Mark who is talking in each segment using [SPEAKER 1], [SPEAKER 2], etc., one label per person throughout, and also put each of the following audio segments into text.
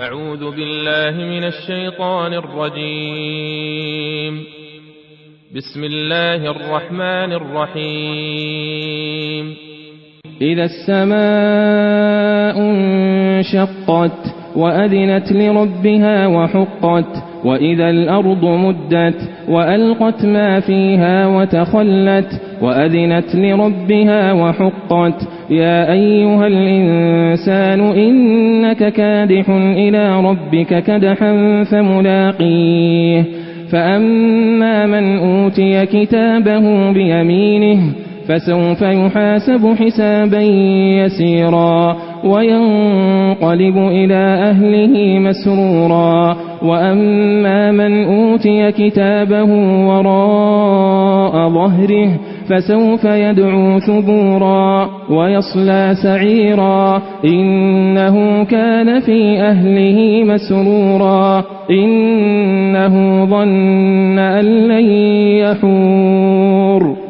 [SPEAKER 1] أعوذ بالله من الشيطان الرجيم. بسم الله الرحمن الرحيم.
[SPEAKER 2] إذا السماء انشقت وأذنت لربها وحقت وإذا الأرض مدت وألقت ما فيها وتخلت وأذنت لربها وحقت. يا أيها الإنسان إنك كادح إلى ربك كدحا فملاقيه. فأما من أوتي كتابه بيمينه فسوف يحاسب حسابا يسيرا. وينقلب إلى أهله مسرورا. وأما من أوتي كتابه وراء ظهره فسوف يدعو ثبورا ويصلى سعيرا. إنه كان في أهله مسرورا. إنه ظن أن لن يحور.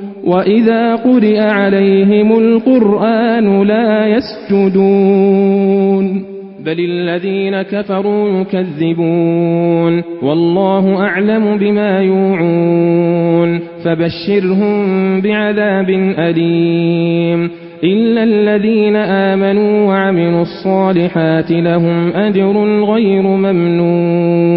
[SPEAKER 2] وإذا قرئ عليهم القرآن لا يسجدون بل الذين كفروا يكذبون والله أعلم بما يوعون فبشرهم بعذاب أليم إلا الذين آمنوا وعملوا الصالحات لهم أجر غير ممنون